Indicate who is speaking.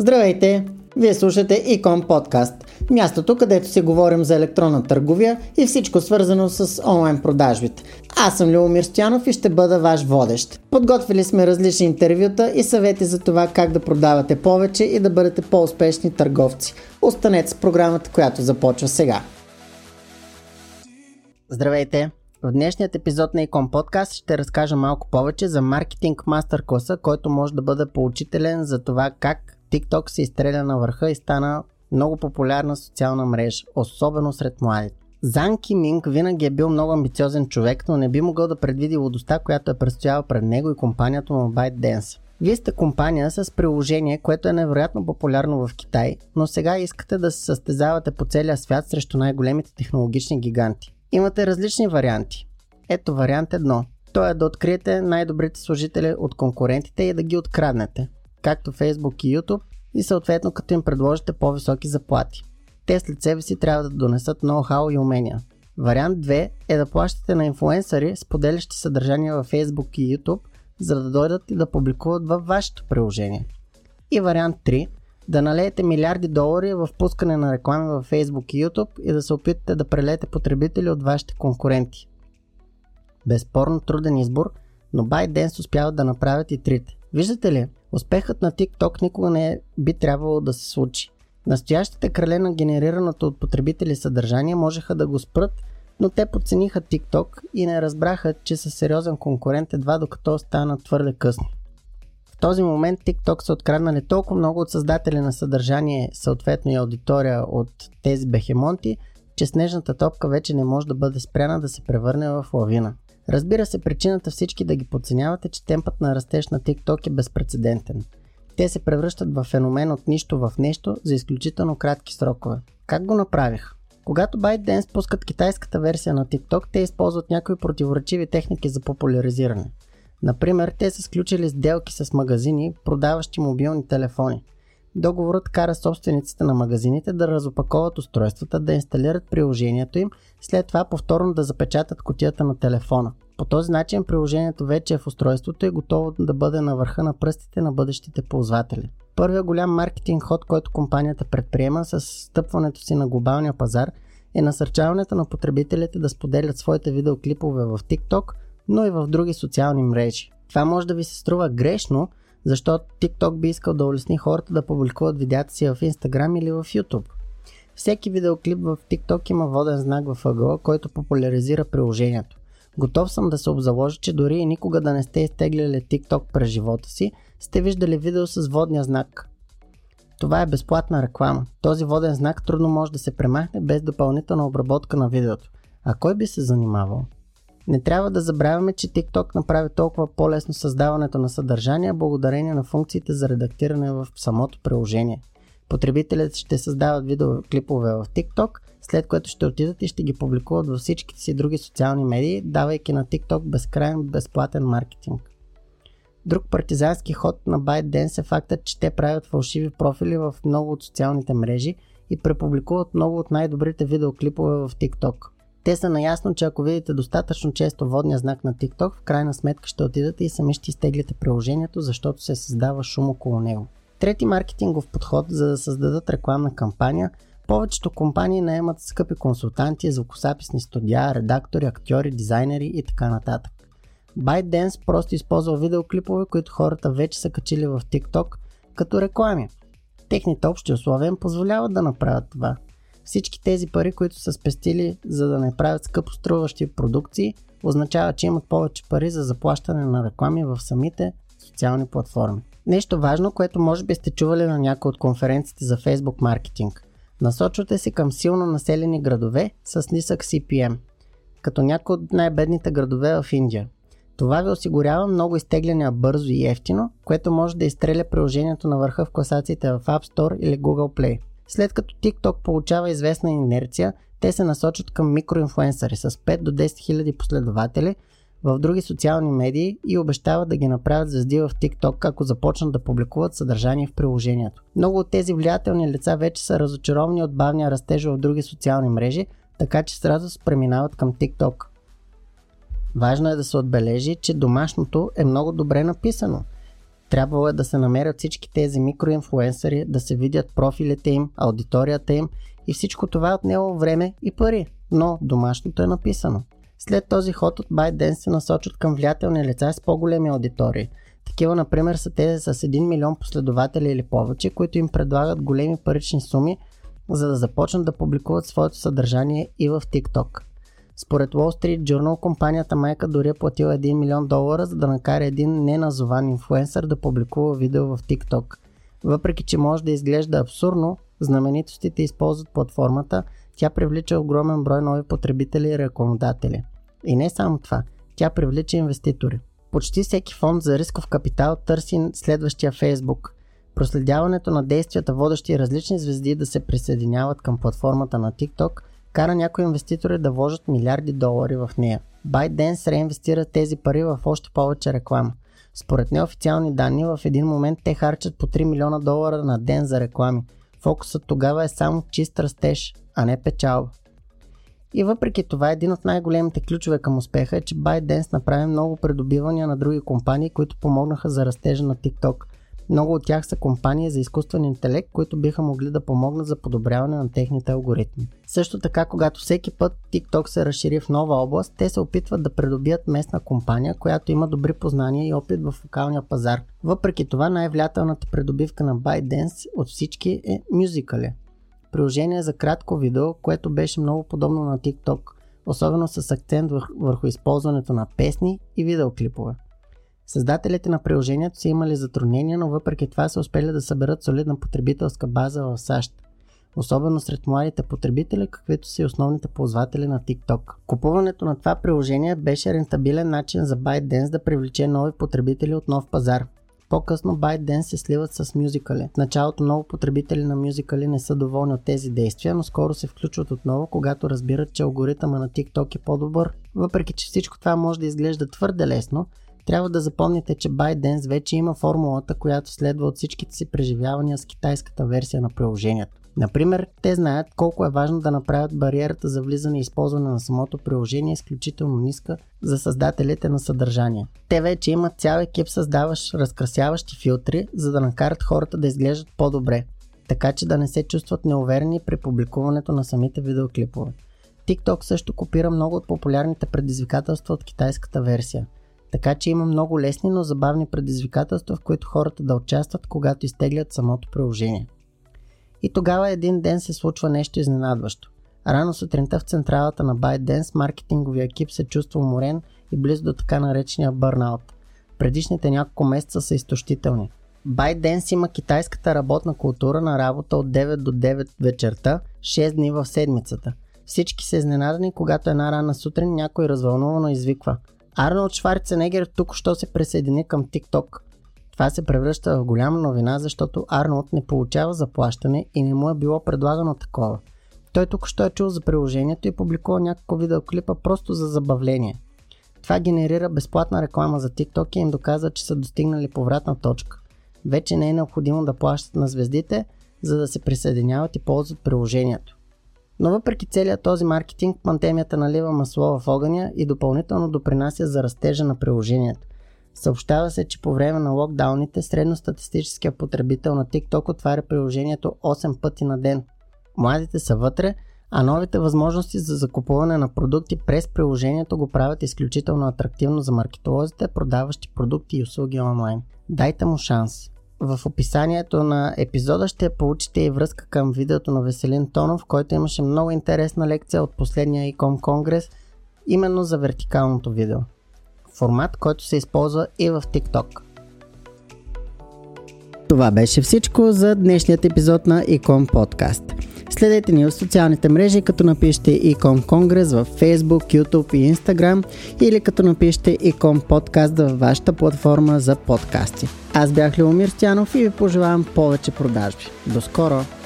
Speaker 1: Здравейте! Вие слушате Икон подкаст, мястото където си говорим за електронна търговия и всичко свързано с онлайн продажбите. Аз съм Любомир Стоянов и ще бъда ваш водещ. Подготвили сме различни интервюта и съвети за това как да продавате повече и да бъдете по-успешни търговци. Останете с програмата, която започва сега. Здравейте! В днешният епизод на Икон Подкаст ще разкажа малко повече за маркетинг мастер класа, който може да бъде поучителен за това как TikTok се изстреля на върха и стана много популярна социална мрежа, особено сред младите. Зан Киминг винаги е бил много амбициозен човек, но не би могъл да предвиди лудостта, която е предстояла пред него и компанията му ByteDance. Вие сте компания с приложение, което е невероятно популярно в Китай, но сега искате да се състезавате по целия свят срещу най-големите технологични гиганти. Имате различни варианти. Ето вариант 1. Той е да откриете най-добрите служители от конкурентите и да ги откраднете, както Facebook и YouTube, и съответно като им предложите по-високи заплати. Те след себе си трябва да донесат ноу-хау и умения. Вариант 2 е да плащате на инфуенсъри, споделящи съдържание във Facebook и YouTube, за да дойдат и да публикуват във вашето приложение. И вариант 3 да налеете милиарди долари в пускане на реклами във Facebook и YouTube и да се опитате да прелете потребители от вашите конкуренти. Безспорно труден избор, но ByteDance успяват да направят и трите. Виждате ли, успехът на TikTok никога не би трябвало да се случи. Настоящите крале на генерираното от потребители съдържание можеха да го спрат, но те подцениха TikTok и не разбраха, че са сериозен конкурент едва докато стана твърде късно този момент TikTok са откраднали толкова много от създатели на съдържание, съответно и аудитория от тези бехемонти, че снежната топка вече не може да бъде спряна да се превърне в лавина. Разбира се, причината всички да ги подценяват е, че темпът на растеж на TikTok е безпредседентен. Те се превръщат в феномен от нищо в нещо за изключително кратки срокове. Как го направих? Когато ByteDance пускат китайската версия на TikTok, те използват някои противоречиви техники за популяризиране – Например, те са сключили сделки с магазини, продаващи мобилни телефони. Договорът кара собствениците на магазините да разопаковат устройствата, да инсталират приложението им, след това повторно да запечатат котията на телефона. По този начин приложението вече е в устройството и готово да бъде на върха на пръстите на бъдещите ползватели. Първият голям маркетинг ход, който компанията предприема с стъпването си на глобалния пазар е насърчаването на потребителите да споделят своите видеоклипове в TikTok – но и в други социални мрежи. Това може да ви се струва грешно, защото TikTok би искал да улесни хората да публикуват видеята си в Instagram или в YouTube. Всеки видеоклип в TikTok има воден знак в ъгъла, който популяризира приложението. Готов съм да се обзаложа, че дори и никога да не сте изтегляли TikTok през живота си, сте виждали видео с водния знак. Това е безплатна реклама. Този воден знак трудно може да се премахне без допълнителна обработка на видеото. А кой би се занимавал? Не трябва да забравяме, че TikTok направи толкова по-лесно създаването на съдържание благодарение на функциите за редактиране в самото приложение. Потребителите ще създават видеоклипове в TikTok, след което ще отидат и ще ги публикуват във всичките си други социални медии, давайки на TikTok безкрайен безплатен маркетинг. Друг партизански ход на ByteDance е фактът, че те правят фалшиви профили в много от социалните мрежи и препубликуват много от най-добрите видеоклипове в TikTok. Те са наясно, че ако видите достатъчно често водния знак на TikTok, в крайна сметка ще отидете и сами ще изтеглите приложението, защото се създава шум около него. Трети маркетингов подход, за да създадат рекламна кампания, повечето компании наемат скъпи консултанти, звукосаписни студия, редактори, актьори, дизайнери и така нататък. ByteDance просто използва видеоклипове, които хората вече са качили в TikTok като реклами. Техните общи условия им позволяват да направят това – всички тези пари, които са спестили за да не правят скъпо струващи продукции, означава, че имат повече пари за заплащане на реклами в самите социални платформи. Нещо важно, което може би сте чували на някои от конференциите за Facebook маркетинг. Насочвате се към силно населени градове с нисък CPM, като някои от най-бедните градове в Индия. Това ви осигурява много изтегляния бързо и ефтино, което може да изстреля приложението на върха в класациите в App Store или Google Play. След като TikTok получава известна инерция, те се насочат към микроинфлуенсъри с 5 до 10 хиляди последователи в други социални медии и обещават да ги направят звезди в TikTok, ако започнат да публикуват съдържание в приложението. Много от тези влиятелни лица вече са разочаровани от бавния растеж в други социални мрежи, така че сразу преминават към TikTok. Важно е да се отбележи, че домашното е много добре написано. Трябвало е да се намерят всички тези микроинфлуенсъри, да се видят профилите им, аудиторията им и всичко това е отнело време и пари. Но домашното е написано. След този ход от ByteDance се насочат към влиятелни лица с по-големи аудитории. Такива, например, са тези с 1 милион последователи или повече, които им предлагат големи парични суми, за да започнат да публикуват своето съдържание и в TikTok. Според Wall Street Journal, компанията майка дори е платила 1 милион долара, за да накара един неназован инфлуенсър да публикува видео в TikTok. Въпреки, че може да изглежда абсурдно, знаменитостите използват платформата, тя привлича огромен брой нови потребители и рекламодатели. И не само това, тя привлича инвеститори. Почти всеки фонд за рисков капитал търси следващия Facebook. Проследяването на действията, водещи различни звезди да се присъединяват към платформата на TikTok, кара някои инвеститори да вложат милиарди долари в нея. ByteDance реинвестира тези пари в още повече реклама. Според неофициални данни, в един момент те харчат по 3 милиона долара на ден за реклами. Фокусът тогава е само чист растеж, а не печалба. И въпреки това, един от най-големите ключове към успеха е, че ByteDance направи много придобивания на други компании, които помогнаха за растежа на TikTok. Много от тях са компании за изкуствен интелект, които биха могли да помогнат за подобряване на техните алгоритми. Също така, когато всеки път TikTok се разшири в нова област, те се опитват да придобият местна компания, която има добри познания и опит в локалния пазар. Въпреки това, най-влиятелната придобивка на ByteDance от всички е Musical.ly приложение за кратко видео, което беше много подобно на TikTok, особено с акцент върху използването на песни и видеоклипове. Създателите на приложението са имали затруднения, но въпреки това са успели да съберат солидна потребителска база в САЩ, особено сред младите потребители, каквито са и основните ползватели на TikTok. Купуването на това приложение беше рентабилен начин за ByteDance да привлече нови потребители от нов пазар, по-късно ByteDance се сливат с Musical.ly. В началото много потребители на Musical.ly не са доволни от тези действия, но скоро се включват отново, когато разбират, че алгоритъма на TikTok е по-добър. Въпреки, че всичко това може да изглежда твърде лесно, трябва да запомните, че ByteDance вече има формулата, която следва от всичките си преживявания с китайската версия на приложението. Например, те знаят колко е важно да направят бариерата за влизане и използване на самото приложение изключително ниска за създателите на съдържание. Те вече имат цял екип създаващ разкрасяващи филтри, за да накарат хората да изглеждат по-добре, така че да не се чувстват неуверени при публикуването на самите видеоклипове. TikTok също копира много от популярните предизвикателства от китайската версия. Така че има много лесни, но забавни предизвикателства, в които хората да участват, когато изтеглят самото приложение. И тогава един ден се случва нещо изненадващо. Рано сутринта в централата на ByteDance маркетинговия екип се чувства уморен и близо до така наречения бърнаут. Предишните няколко месеца са изтощителни. ByteDance има китайската работна култура на работа от 9 до 9 вечерта, 6 дни в седмицата. Всички са изненадани, когато една рана сутрин някой развълнувано извиква. Арнолд Шварценегер тук що се присъедини към TikTok. Това се превръща в голяма новина, защото Арнолд не получава заплащане и не му е било предлагано такова. Той тук що е чул за приложението и публикува няколко видеоклипа просто за забавление. Това генерира безплатна реклама за TikTok и им доказва, че са достигнали повратна точка. Вече не е необходимо да плащат на звездите, за да се присъединяват и ползват приложението. Но въпреки целият този маркетинг, пандемията налива масло в огъня и допълнително допринася за растежа на приложението. Съобщава се, че по време на локдауните средностатистическия потребител на TikTok отваря приложението 8 пъти на ден. Младите са вътре, а новите възможности за закупуване на продукти през приложението го правят изключително атрактивно за маркетолозите, продаващи продукти и услуги онлайн. Дайте му шанс! В описанието на епизода ще получите и връзка към видеото на Веселин Тонов, който имаше много интересна лекция от последния ИКОМ конгрес, именно за вертикалното видео формат, който се използва и в TikTok. Това беше всичко за днешният епизод на Ecom Podcast. Следете ни в социалните мрежи, като напишете Ecom Конгрес в Facebook, YouTube и Instagram или като напишете Ecom Podcast във вашата платформа за подкасти. Аз бях Леомир Стянов и ви пожелавам повече продажби. До скоро!